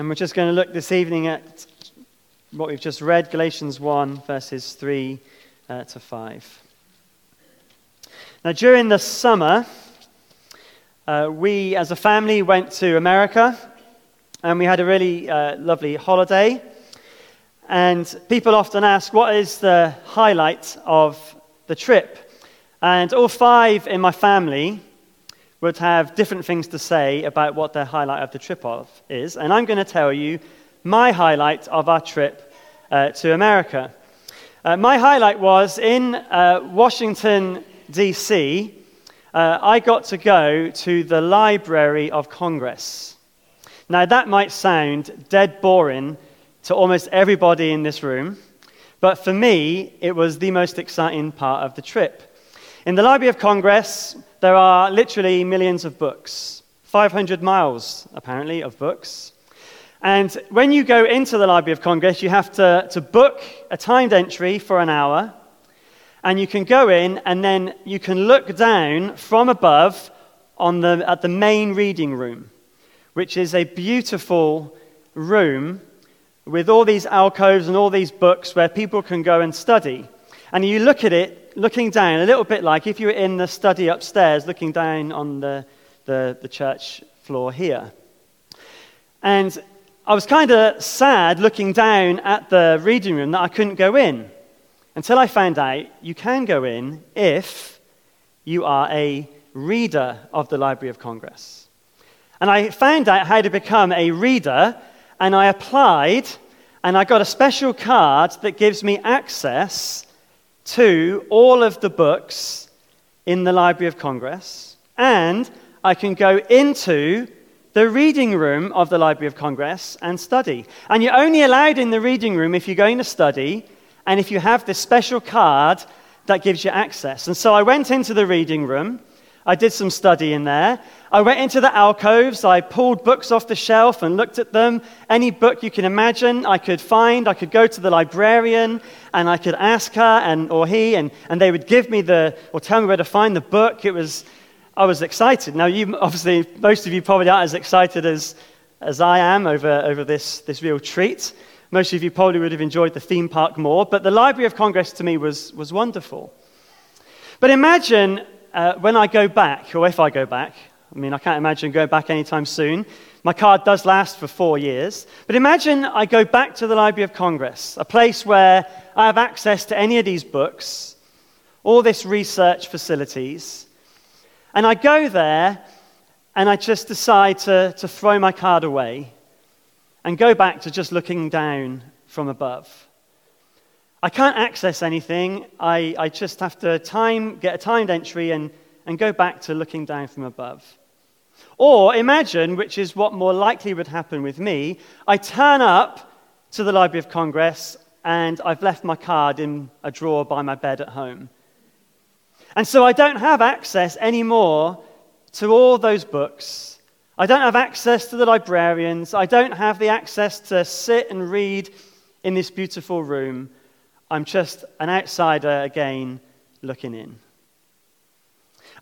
And we're just going to look this evening at what we've just read Galatians 1, verses 3 uh, to 5. Now, during the summer, uh, we as a family went to America and we had a really uh, lovely holiday. And people often ask, what is the highlight of the trip? And all five in my family would have different things to say about what their highlight of the trip of is. And I'm going to tell you my highlight of our trip uh, to America. Uh, my highlight was in uh, Washington, D.C., uh, I got to go to the Library of Congress. Now, that might sound dead boring to almost everybody in this room, but for me, it was the most exciting part of the trip. In the Library of Congress, there are literally millions of books, 500 miles, apparently, of books. And when you go into the Library of Congress, you have to, to book a timed entry for an hour. And you can go in and then you can look down from above on the, at the main reading room, which is a beautiful room with all these alcoves and all these books where people can go and study. And you look at it looking down, a little bit like if you were in the study upstairs, looking down on the, the, the church floor here. And I was kind of sad looking down at the reading room that I couldn't go in until I found out you can go in if you are a reader of the Library of Congress. And I found out how to become a reader, and I applied, and I got a special card that gives me access to all of the books in the Library of Congress, and I can go into the reading room of the Library of Congress and study. And you're only allowed in the reading room if you're going to study and if you have this special card that gives you access. And so I went into the reading room I did some study in there. I went into the alcoves. I pulled books off the shelf and looked at them. Any book you can imagine I could find. I could go to the librarian and I could ask her and, or he, and, and they would give me the, or tell me where to find the book. It was, I was excited. Now, you, obviously, most of you probably aren't as excited as, as I am over, over this, this real treat. Most of you probably would have enjoyed the theme park more, but the Library of Congress to me was, was wonderful. But imagine uh, when I go back, or if I go back, I mean, I can't imagine going back anytime soon. My card does last for four years. But imagine I go back to the Library of Congress, a place where I have access to any of these books, all this research facilities, and I go there and I just decide to, to throw my card away and go back to just looking down from above. I can't access anything. I, I just have to time, get a timed entry and, and go back to looking down from above. Or imagine, which is what more likely would happen with me, I turn up to the Library of Congress and I've left my card in a drawer by my bed at home. And so I don't have access anymore to all those books. I don't have access to the librarians. I don't have the access to sit and read in this beautiful room. I'm just an outsider again looking in.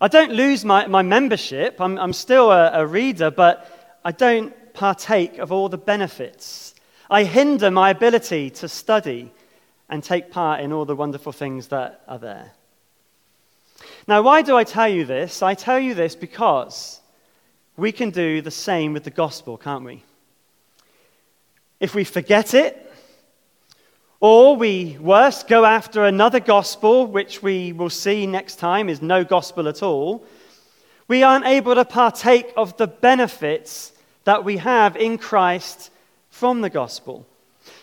I don't lose my, my membership. I'm, I'm still a, a reader, but I don't partake of all the benefits. I hinder my ability to study and take part in all the wonderful things that are there. Now, why do I tell you this? I tell you this because we can do the same with the gospel, can't we? If we forget it, or we, worse, go after another gospel, which we will see next time is no gospel at all. We aren't able to partake of the benefits that we have in Christ from the gospel.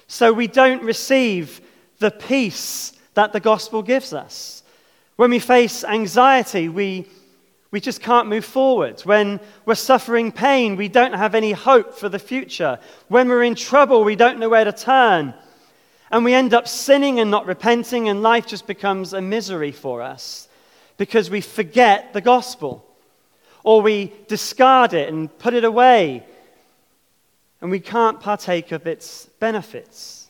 So we don't receive the peace that the gospel gives us. When we face anxiety, we, we just can't move forward. When we're suffering pain, we don't have any hope for the future. When we're in trouble, we don't know where to turn. And we end up sinning and not repenting, and life just becomes a misery for us because we forget the gospel or we discard it and put it away, and we can't partake of its benefits.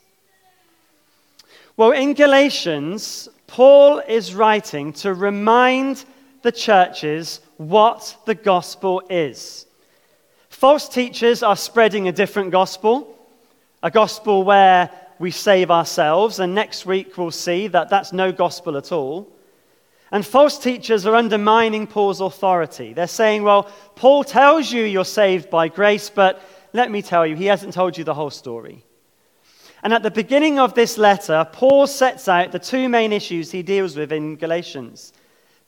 Well, in Galatians, Paul is writing to remind the churches what the gospel is. False teachers are spreading a different gospel, a gospel where we save ourselves, and next week we'll see that that's no gospel at all. And false teachers are undermining Paul's authority. They're saying, well, Paul tells you you're saved by grace, but let me tell you, he hasn't told you the whole story. And at the beginning of this letter, Paul sets out the two main issues he deals with in Galatians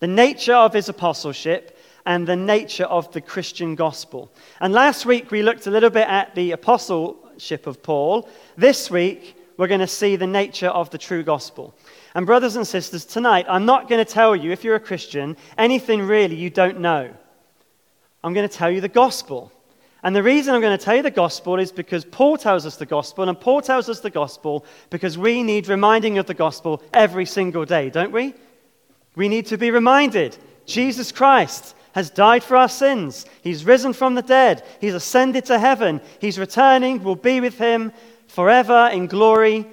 the nature of his apostleship and the nature of the Christian gospel. And last week we looked a little bit at the apostleship of Paul. This week we're going to see the nature of the true gospel. And, brothers and sisters, tonight I'm not going to tell you, if you're a Christian, anything really you don't know. I'm going to tell you the gospel. And the reason I'm going to tell you the gospel is because Paul tells us the gospel, and Paul tells us the gospel because we need reminding of the gospel every single day, don't we? We need to be reminded Jesus Christ has died for our sins. He's risen from the dead. He's ascended to heaven. He's returning. We'll be with him forever in glory.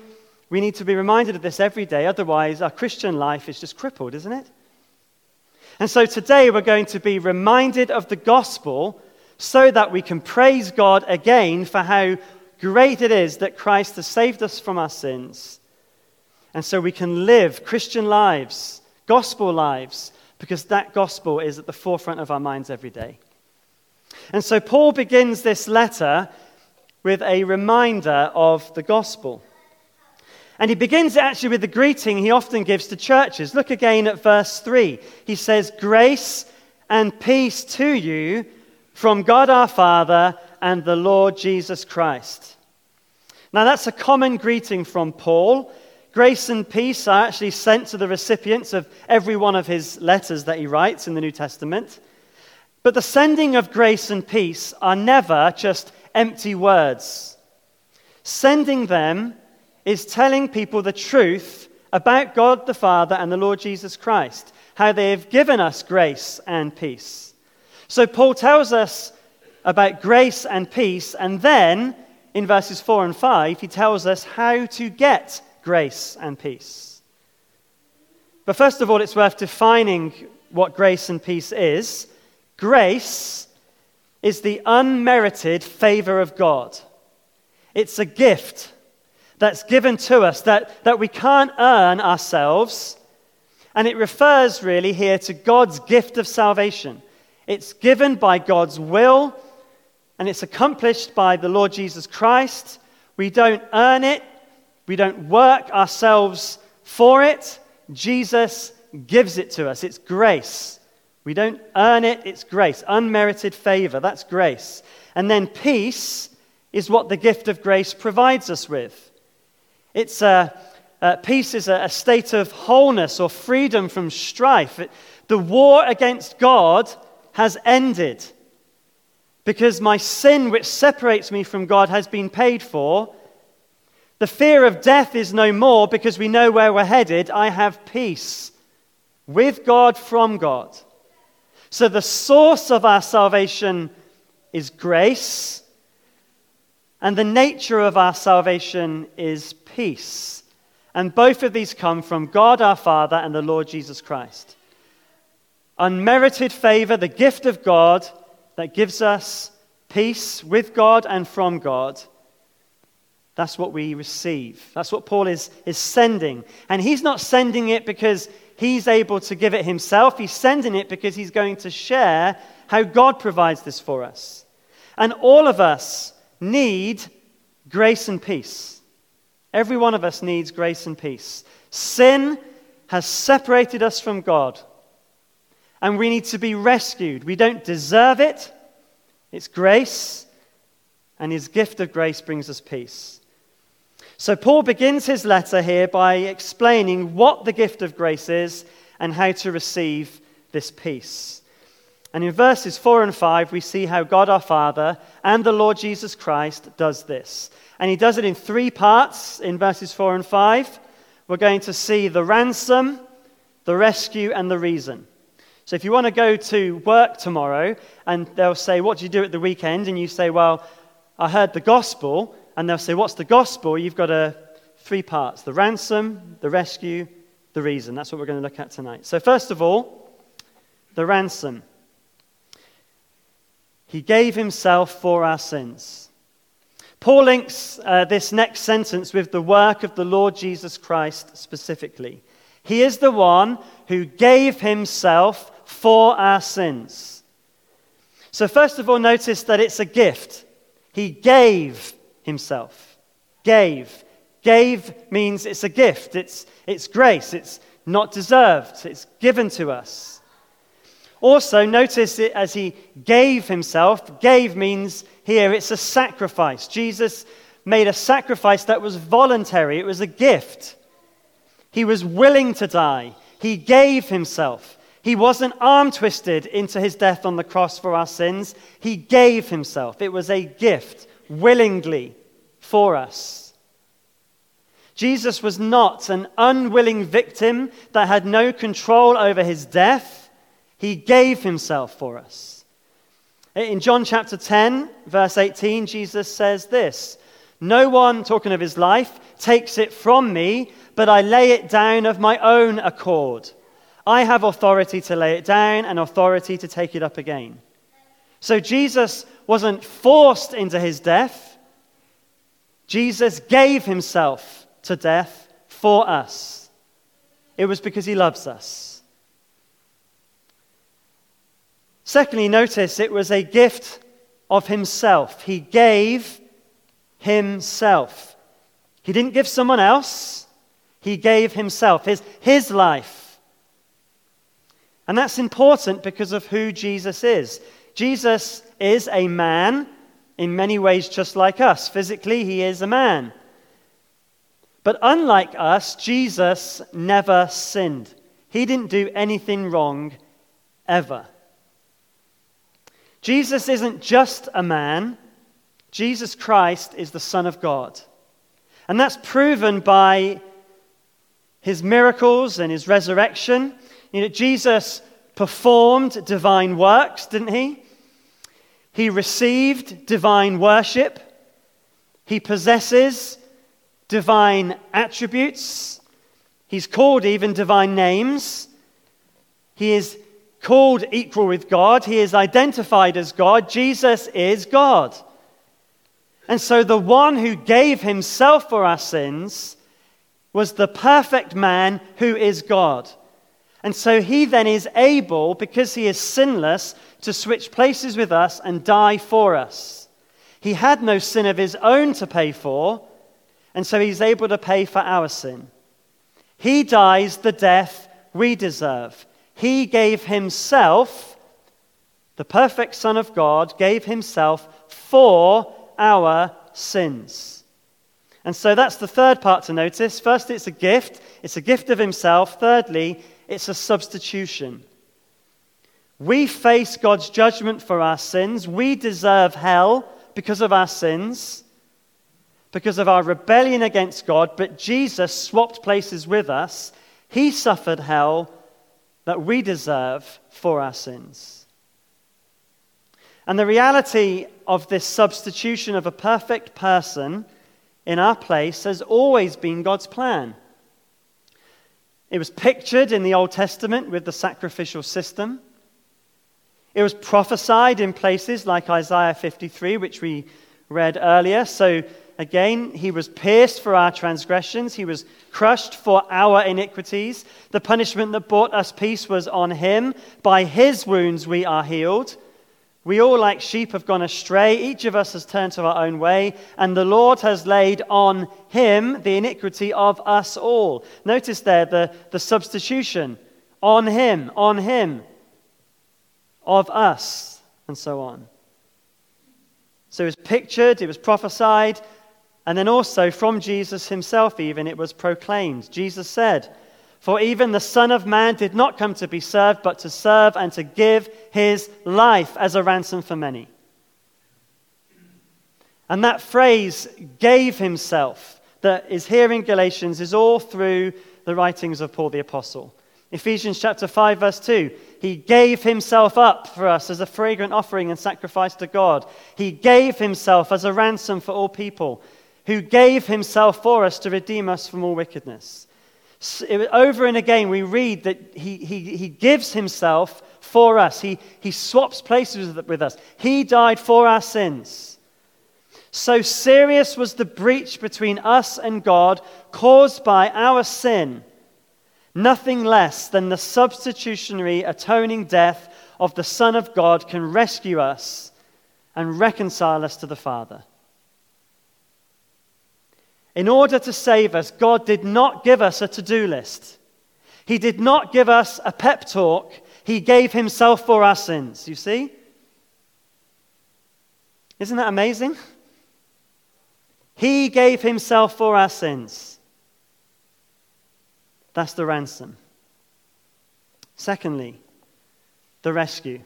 We need to be reminded of this every day. Otherwise, our Christian life is just crippled, isn't it? And so today we're going to be reminded of the gospel so that we can praise God again for how great it is that Christ has saved us from our sins. And so we can live Christian lives, gospel lives, because that gospel is at the forefront of our minds every day. And so Paul begins this letter with a reminder of the gospel. And he begins actually with the greeting he often gives to churches. Look again at verse 3. He says, Grace and peace to you from God our Father and the Lord Jesus Christ. Now, that's a common greeting from Paul. Grace and peace are actually sent to the recipients of every one of his letters that he writes in the New Testament. But the sending of grace and peace are never just empty words. Sending them is telling people the truth about God the Father and the Lord Jesus Christ, how they have given us grace and peace. So Paul tells us about grace and peace, and then in verses 4 and 5, he tells us how to get grace and peace. But first of all, it's worth defining what grace and peace is. Grace is the unmerited favor of God, it's a gift that's given to us that, that we can't earn ourselves. And it refers really here to God's gift of salvation. It's given by God's will, and it's accomplished by the Lord Jesus Christ. We don't earn it, we don't work ourselves for it. Jesus gives it to us. It's grace. We don't earn it, it's grace. Unmerited favor, that's grace. And then peace is what the gift of grace provides us with. It's a, uh, peace is a, a, state of wholeness or freedom from strife. It, the war against God has ended because my sin, which separates me from God, has been paid for. The fear of death is no more because we know where we're headed. I have peace with God from God. So the source of our salvation is grace, and the nature of our salvation is peace. And both of these come from God our Father and the Lord Jesus Christ. Unmerited favor, the gift of God that gives us peace with God and from God that's what we receive. That's what Paul is, is sending. And he's not sending it because he's able to give it himself. He's sending it because he's going to share how God provides this for us. And all of us need grace and peace. Every one of us needs grace and peace. Sin has separated us from God, and we need to be rescued. We don't deserve it, it's grace, and his gift of grace brings us peace. So, Paul begins his letter here by explaining what the gift of grace is and how to receive this peace. And in verses 4 and 5, we see how God our Father and the Lord Jesus Christ does this. And he does it in three parts in verses 4 and 5. We're going to see the ransom, the rescue, and the reason. So if you want to go to work tomorrow and they'll say, What do you do at the weekend? And you say, Well, I heard the gospel and they'll say, What's the gospel? You've got a, three parts the ransom, the rescue, the reason. That's what we're going to look at tonight. So, first of all, the ransom. He gave himself for our sins. Paul links uh, this next sentence with the work of the Lord Jesus Christ specifically. He is the one who gave himself for our sins. So, first of all, notice that it's a gift. He gave himself. Gave. Gave means it's a gift, it's, it's grace, it's not deserved, it's given to us. Also, notice it as he gave himself. Gave means here it's a sacrifice. Jesus made a sacrifice that was voluntary, it was a gift. He was willing to die, he gave himself. He wasn't arm twisted into his death on the cross for our sins. He gave himself. It was a gift, willingly, for us. Jesus was not an unwilling victim that had no control over his death. He gave himself for us. In John chapter 10, verse 18, Jesus says this No one, talking of his life, takes it from me, but I lay it down of my own accord. I have authority to lay it down and authority to take it up again. So Jesus wasn't forced into his death, Jesus gave himself to death for us. It was because he loves us. Secondly, notice it was a gift of himself. He gave himself. He didn't give someone else, he gave himself, his, his life. And that's important because of who Jesus is. Jesus is a man in many ways just like us. Physically, he is a man. But unlike us, Jesus never sinned. He didn't do anything wrong ever. Jesus isn't just a man, Jesus Christ is the Son of God. And that's proven by his miracles and his resurrection. You know, Jesus performed divine works, didn't he? He received divine worship. He possesses divine attributes. He's called even divine names. He is called equal with God. He is identified as God. Jesus is God. And so the one who gave himself for our sins was the perfect man who is God. And so he then is able, because he is sinless, to switch places with us and die for us. He had no sin of his own to pay for, and so he's able to pay for our sin. He dies the death we deserve. He gave himself, the perfect Son of God, gave himself for our sins. And so that's the third part to notice. First, it's a gift, it's a gift of himself. Thirdly, it's a substitution. We face God's judgment for our sins. We deserve hell because of our sins because of our rebellion against God, but Jesus swapped places with us. He suffered hell that we deserve for our sins. And the reality of this substitution of a perfect person in our place has always been God's plan. It was pictured in the Old Testament with the sacrificial system. It was prophesied in places like Isaiah 53, which we read earlier. So again, he was pierced for our transgressions, he was crushed for our iniquities. The punishment that brought us peace was on him. By his wounds we are healed. We all, like sheep, have gone astray. Each of us has turned to our own way, and the Lord has laid on him the iniquity of us all. Notice there the, the substitution on him, on him, of us, and so on. So it was pictured, it was prophesied, and then also from Jesus himself, even, it was proclaimed. Jesus said, For even the Son of Man did not come to be served, but to serve and to give his life as a ransom for many. And that phrase, gave himself, that is here in Galatians, is all through the writings of Paul the Apostle. Ephesians chapter 5, verse 2. He gave himself up for us as a fragrant offering and sacrifice to God. He gave himself as a ransom for all people who gave himself for us to redeem us from all wickedness. Over and again, we read that he, he, he gives himself for us. He, he swaps places with us. He died for our sins. So serious was the breach between us and God caused by our sin, nothing less than the substitutionary atoning death of the Son of God can rescue us and reconcile us to the Father. In order to save us, God did not give us a to do list. He did not give us a pep talk he gave himself for our sins. You see? Isn't that amazing? He gave himself for our sins. That's the ransom. Secondly, the rescue.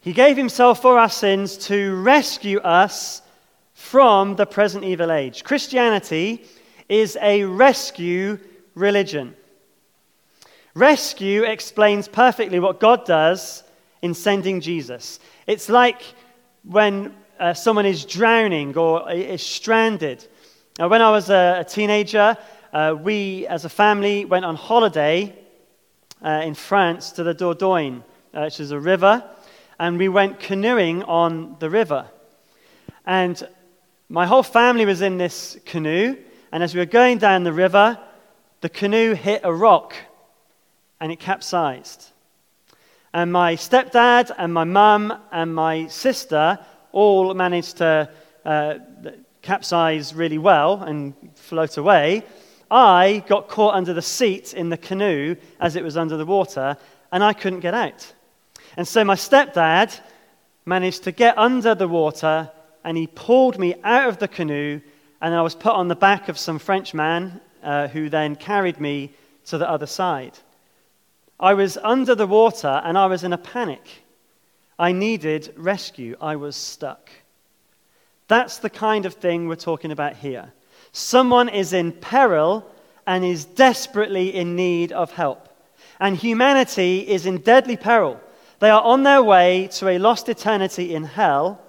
He gave himself for our sins to rescue us from the present evil age. Christianity is a rescue religion. Rescue explains perfectly what God does in sending Jesus. It's like when uh, someone is drowning or is stranded. Uh, when I was a, a teenager, uh, we as a family went on holiday uh, in France to the Dordogne, uh, which is a river, and we went canoeing on the river. And my whole family was in this canoe, and as we were going down the river, the canoe hit a rock and it capsized. And my stepdad and my mum and my sister all managed to uh, capsize really well and float away. I got caught under the seat in the canoe as it was under the water, and I couldn't get out. And so my stepdad managed to get under the water, and he pulled me out of the canoe, and I was put on the back of some French man uh, who then carried me to the other side. I was under the water and I was in a panic. I needed rescue. I was stuck. That's the kind of thing we're talking about here. Someone is in peril and is desperately in need of help. And humanity is in deadly peril. They are on their way to a lost eternity in hell,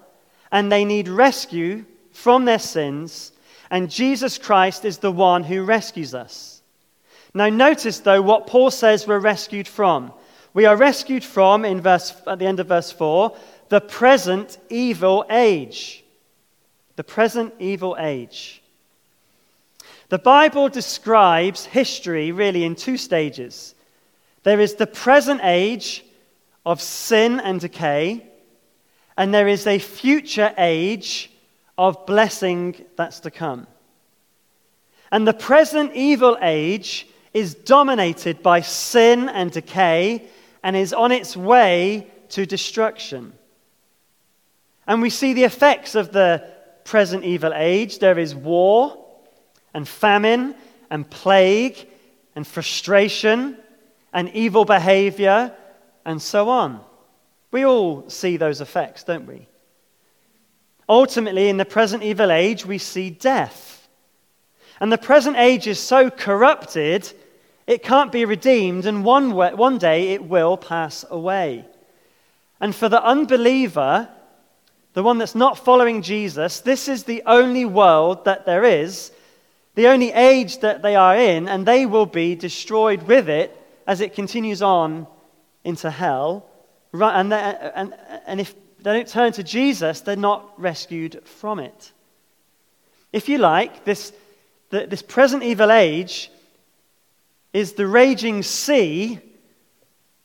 and they need rescue from their sins, and Jesus Christ is the one who rescues us. Now, notice though what Paul says we're rescued from. We are rescued from, in verse, at the end of verse 4, the present evil age. The present evil age. The Bible describes history really in two stages. There is the present age of sin and decay, and there is a future age of blessing that's to come. And the present evil age is dominated by sin and decay and is on its way to destruction. And we see the effects of the present evil age. There is war and famine and plague and frustration and evil behavior and so on. We all see those effects, don't we? Ultimately, in the present evil age, we see death. And the present age is so corrupted, it can't be redeemed, and one, way, one day it will pass away. And for the unbeliever, the one that's not following Jesus, this is the only world that there is, the only age that they are in, and they will be destroyed with it as it continues on into hell. And, and, and if they don't turn to Jesus, they're not rescued from it. If you like, this this present evil age is the raging sea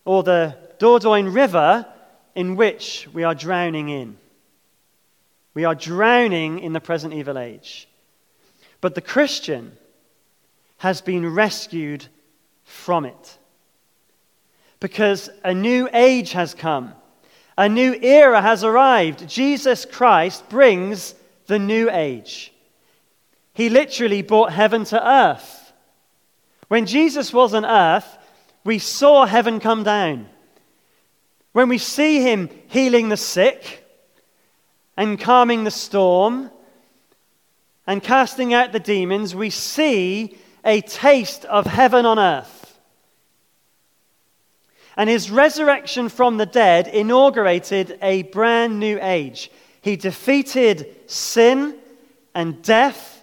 or the Dordogne River in which we are drowning in. We are drowning in the present evil age. But the Christian has been rescued from it. Because a new age has come, a new era has arrived. Jesus Christ brings the new age. He literally brought heaven to earth. When Jesus was on earth, we saw heaven come down. When we see him healing the sick and calming the storm and casting out the demons, we see a taste of heaven on earth. And his resurrection from the dead inaugurated a brand new age. He defeated sin and death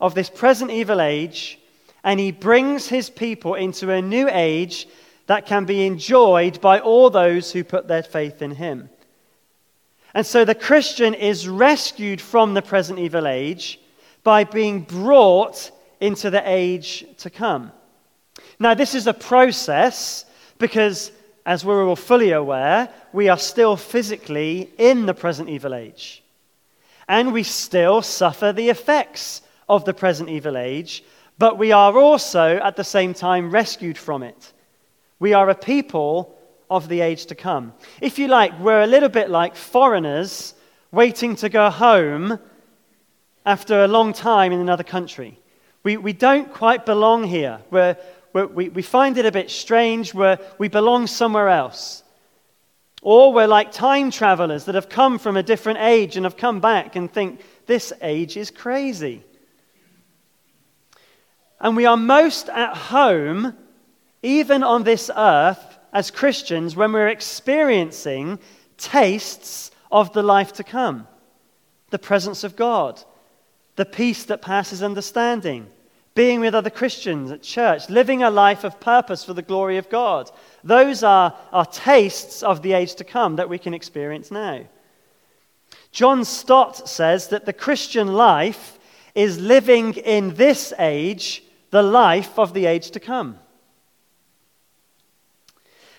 of this present evil age, and he brings his people into a new age that can be enjoyed by all those who put their faith in him. And so the Christian is rescued from the present evil age by being brought into the age to come. Now, this is a process because, as we're all fully aware, we are still physically in the present evil age. And we still suffer the effects of the present evil age, but we are also at the same time rescued from it. We are a people of the age to come. If you like, we're a little bit like foreigners waiting to go home after a long time in another country. We, we don't quite belong here. We're, we're, we we find it a bit strange. We're, we belong somewhere else. Or we're like time travelers that have come from a different age and have come back and think, this age is crazy. And we are most at home, even on this earth, as Christians when we're experiencing tastes of the life to come the presence of God, the peace that passes understanding, being with other Christians at church, living a life of purpose for the glory of God. Those are, are tastes of the age to come that we can experience now. John Stott says that the Christian life is living in this age the life of the age to come.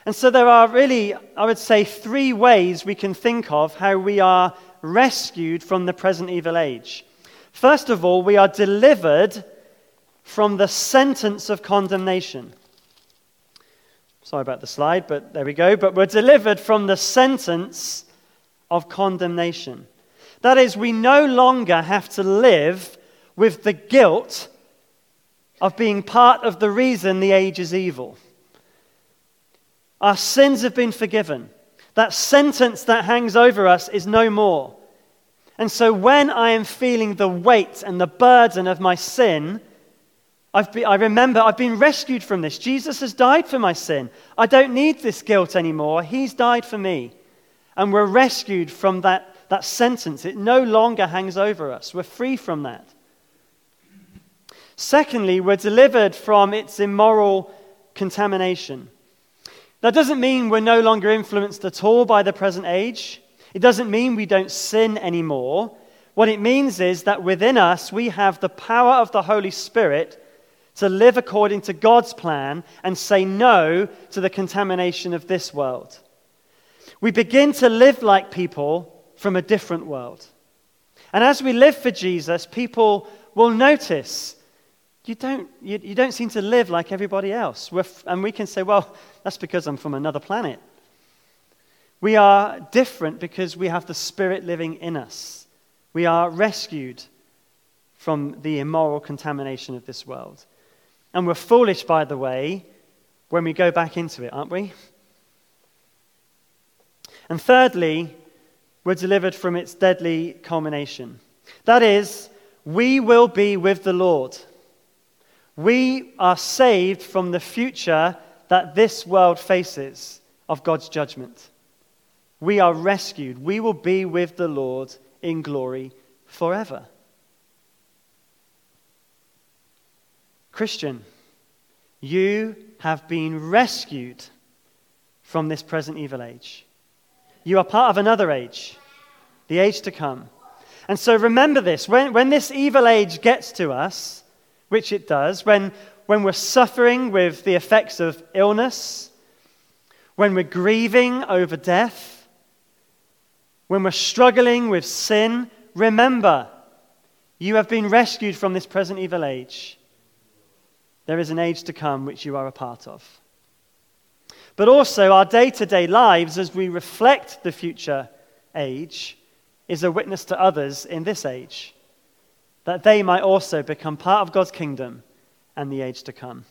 And so there are really, I would say, three ways we can think of how we are rescued from the present evil age. First of all, we are delivered from the sentence of condemnation. Sorry about the slide, but there we go. But we're delivered from the sentence of condemnation. That is, we no longer have to live with the guilt of being part of the reason the age is evil. Our sins have been forgiven. That sentence that hangs over us is no more. And so when I am feeling the weight and the burden of my sin, i remember I've been rescued from this. Jesus has died for my sin. I don't need this guilt anymore. He's died for me. And we're rescued from that, that sentence. It no longer hangs over us. We're free from that. Secondly, we're delivered from its immoral contamination. That doesn't mean we're no longer influenced at all by the present age. It doesn't mean we don't sin anymore. What it means is that within us we have the power of the Holy Spirit to live according to God's plan and say no to the contamination of this world. We begin to live like people from a different world. And as we live for Jesus, people will notice you don't, you, you don't seem to live like everybody else. F- and we can say, well, that's because I'm from another planet. We are different because we have the Spirit living in us. We are rescued from the immoral contamination of this world. And we're foolish, by the way, when we go back into it, aren't we? And thirdly, we're delivered from its deadly culmination. That is, we will be with the Lord. We are saved from the future that this world faces of God's judgment. We are rescued. We will be with the Lord in glory forever. Christian, you have been rescued from this present evil age. You are part of another age, the age to come. And so remember this when, when this evil age gets to us, which it does, when, when we're suffering with the effects of illness, when we're grieving over death, when we're struggling with sin, remember, you have been rescued from this present evil age. There is an age to come which you are a part of. But also, our day to day lives, as we reflect the future age, is a witness to others in this age that they might also become part of God's kingdom and the age to come.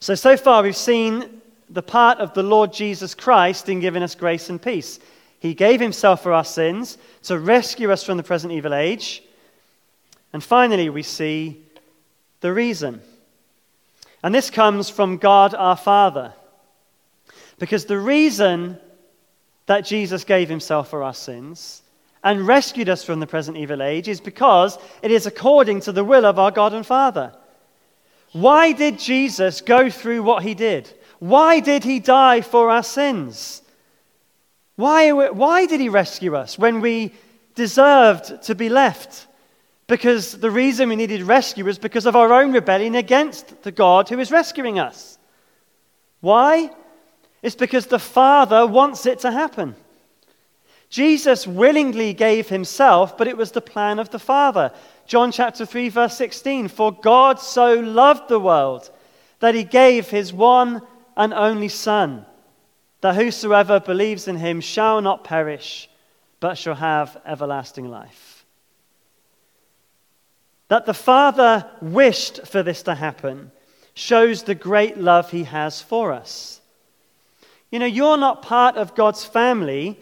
So, so far, we've seen the part of the Lord Jesus Christ in giving us grace and peace. He gave himself for our sins to rescue us from the present evil age. And finally, we see the reason. And this comes from God our Father. Because the reason that Jesus gave himself for our sins and rescued us from the present evil age is because it is according to the will of our God and Father. Why did Jesus go through what he did? Why did he die for our sins? Why, why did he rescue us when we deserved to be left? Because the reason we needed rescue was because of our own rebellion against the God who is rescuing us. Why? It's because the Father wants it to happen. Jesus willingly gave himself, but it was the plan of the Father. John chapter 3, verse 16 For God so loved the world that he gave his one and only Son, that whosoever believes in him shall not perish, but shall have everlasting life. That the Father wished for this to happen shows the great love he has for us. You know, you're not part of God's family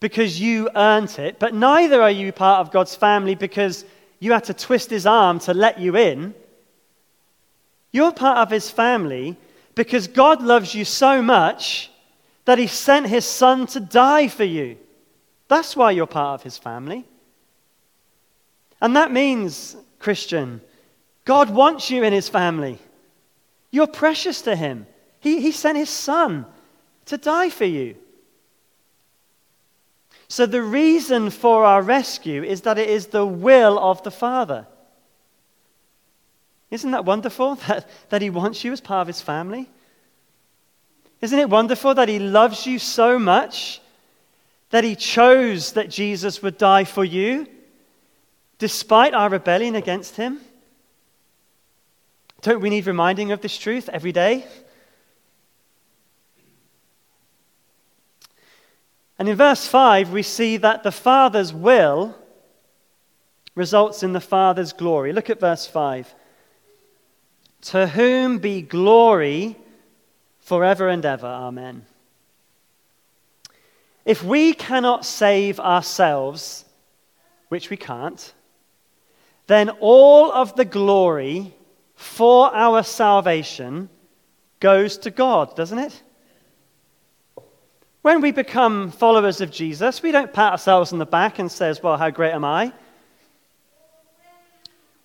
because you earned it, but neither are you part of God's family because you had to twist his arm to let you in. You're part of his family because God loves you so much that he sent his son to die for you. That's why you're part of his family. And that means, Christian, God wants you in his family. You're precious to him. He, he sent his son to die for you. So, the reason for our rescue is that it is the will of the Father. Isn't that wonderful that, that He wants you as part of His family? Isn't it wonderful that He loves you so much that He chose that Jesus would die for you despite our rebellion against Him? Don't we need reminding of this truth every day? And in verse 5, we see that the Father's will results in the Father's glory. Look at verse 5. To whom be glory forever and ever. Amen. If we cannot save ourselves, which we can't, then all of the glory for our salvation goes to God, doesn't it? When we become followers of Jesus, we don't pat ourselves on the back and says, "Well, how great am I?"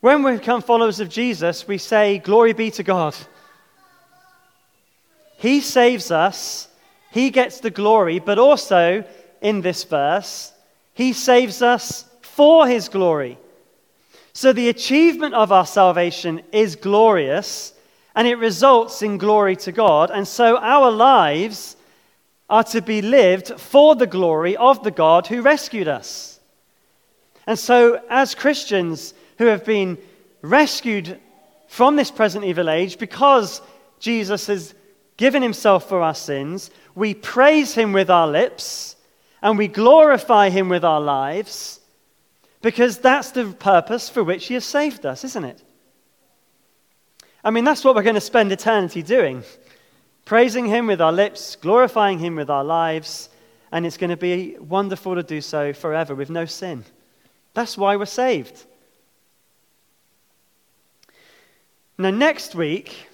When we become followers of Jesus, we say, "Glory be to God." He saves us, he gets the glory, but also in this verse, he saves us for his glory. So the achievement of our salvation is glorious and it results in glory to God. And so our lives are to be lived for the glory of the God who rescued us. And so, as Christians who have been rescued from this present evil age because Jesus has given himself for our sins, we praise him with our lips and we glorify him with our lives because that's the purpose for which he has saved us, isn't it? I mean, that's what we're going to spend eternity doing praising Him with our lips, glorifying Him with our lives, and it's going to be wonderful to do so forever with no sin. That's why we're saved. Now, next week,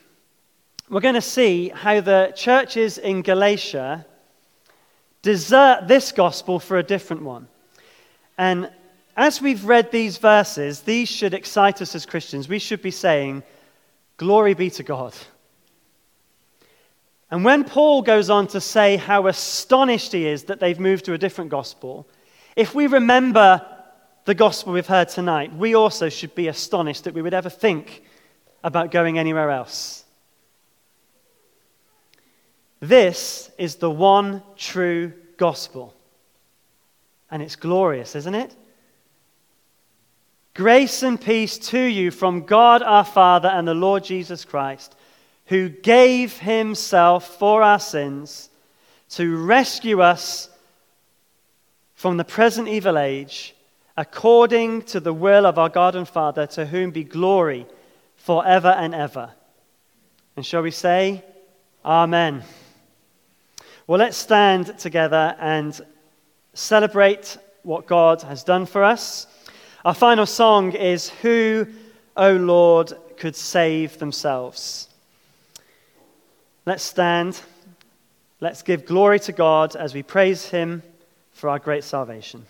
we're going to see how the churches in Galatia desert this gospel for a different one. And as we've read these verses, these should excite us as Christians. We should be saying, Glory be to God. And when Paul goes on to say how astonished he is that they've moved to a different gospel, if we remember the gospel we've heard tonight, we also should be astonished that we would ever think about going anywhere else. This is the one true gospel. And it's glorious, isn't it? Grace and peace to you from God our Father and the Lord Jesus Christ who gave himself for our sins to rescue us from the present evil age, according to the will of our God and Father, to whom be glory forever and ever. And shall we say, Amen? Well, let's stand together and celebrate what God has done for us. Our final song is Who, O Lord, could save themselves? Let's stand. Let's give glory to God as we praise Him for our great salvation.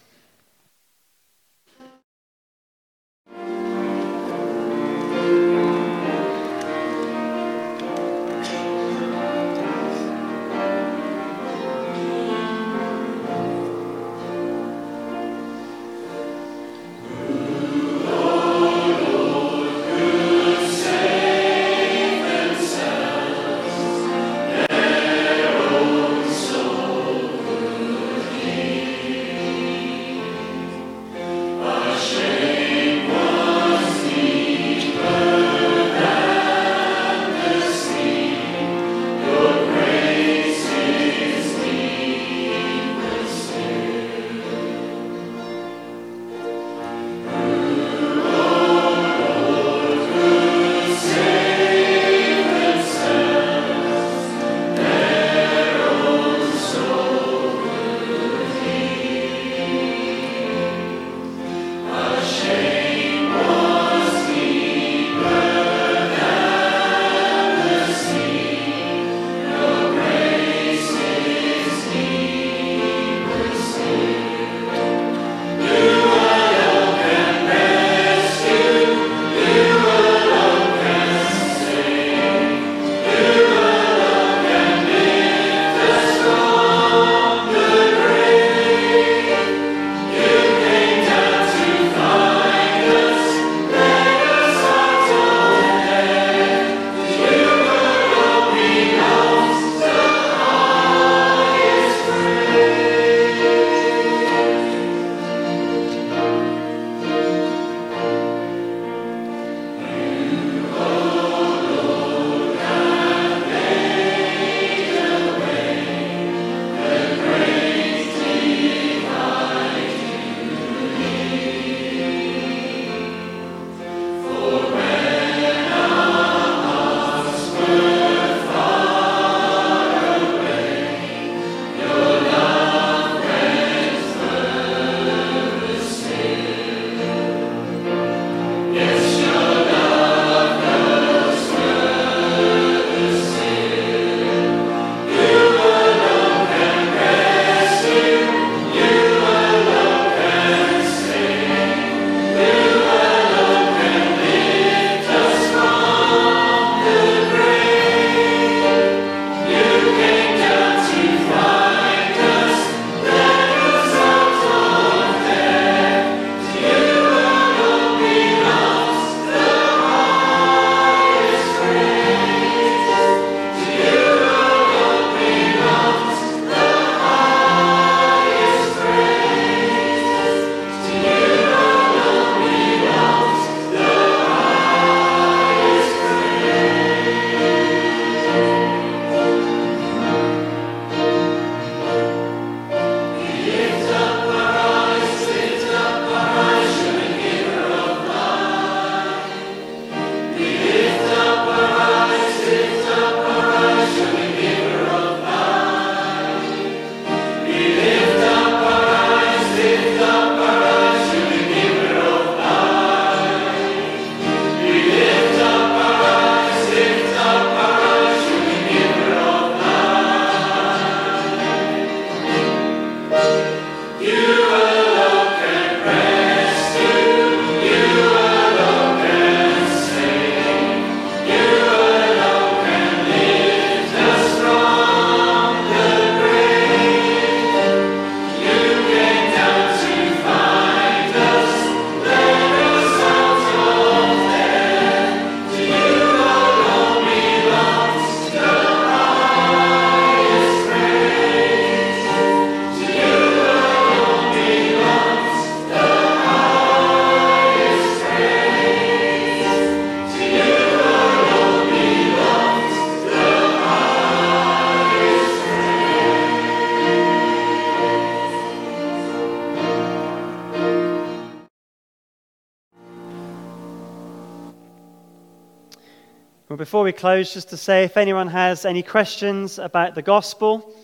Before we close, just to say if anyone has any questions about the gospel,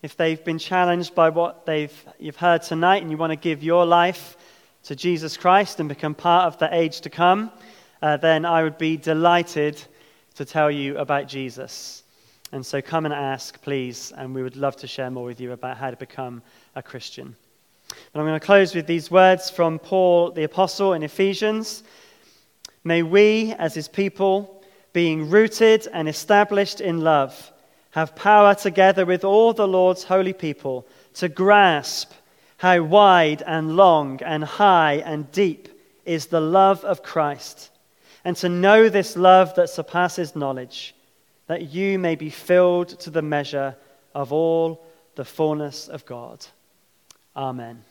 if they've been challenged by what they've, you've heard tonight and you want to give your life to Jesus Christ and become part of the age to come, uh, then I would be delighted to tell you about Jesus. And so come and ask, please, and we would love to share more with you about how to become a Christian. But I'm going to close with these words from Paul the Apostle in Ephesians. May we, as his people, being rooted and established in love, have power together with all the Lord's holy people to grasp how wide and long and high and deep is the love of Christ, and to know this love that surpasses knowledge, that you may be filled to the measure of all the fullness of God. Amen.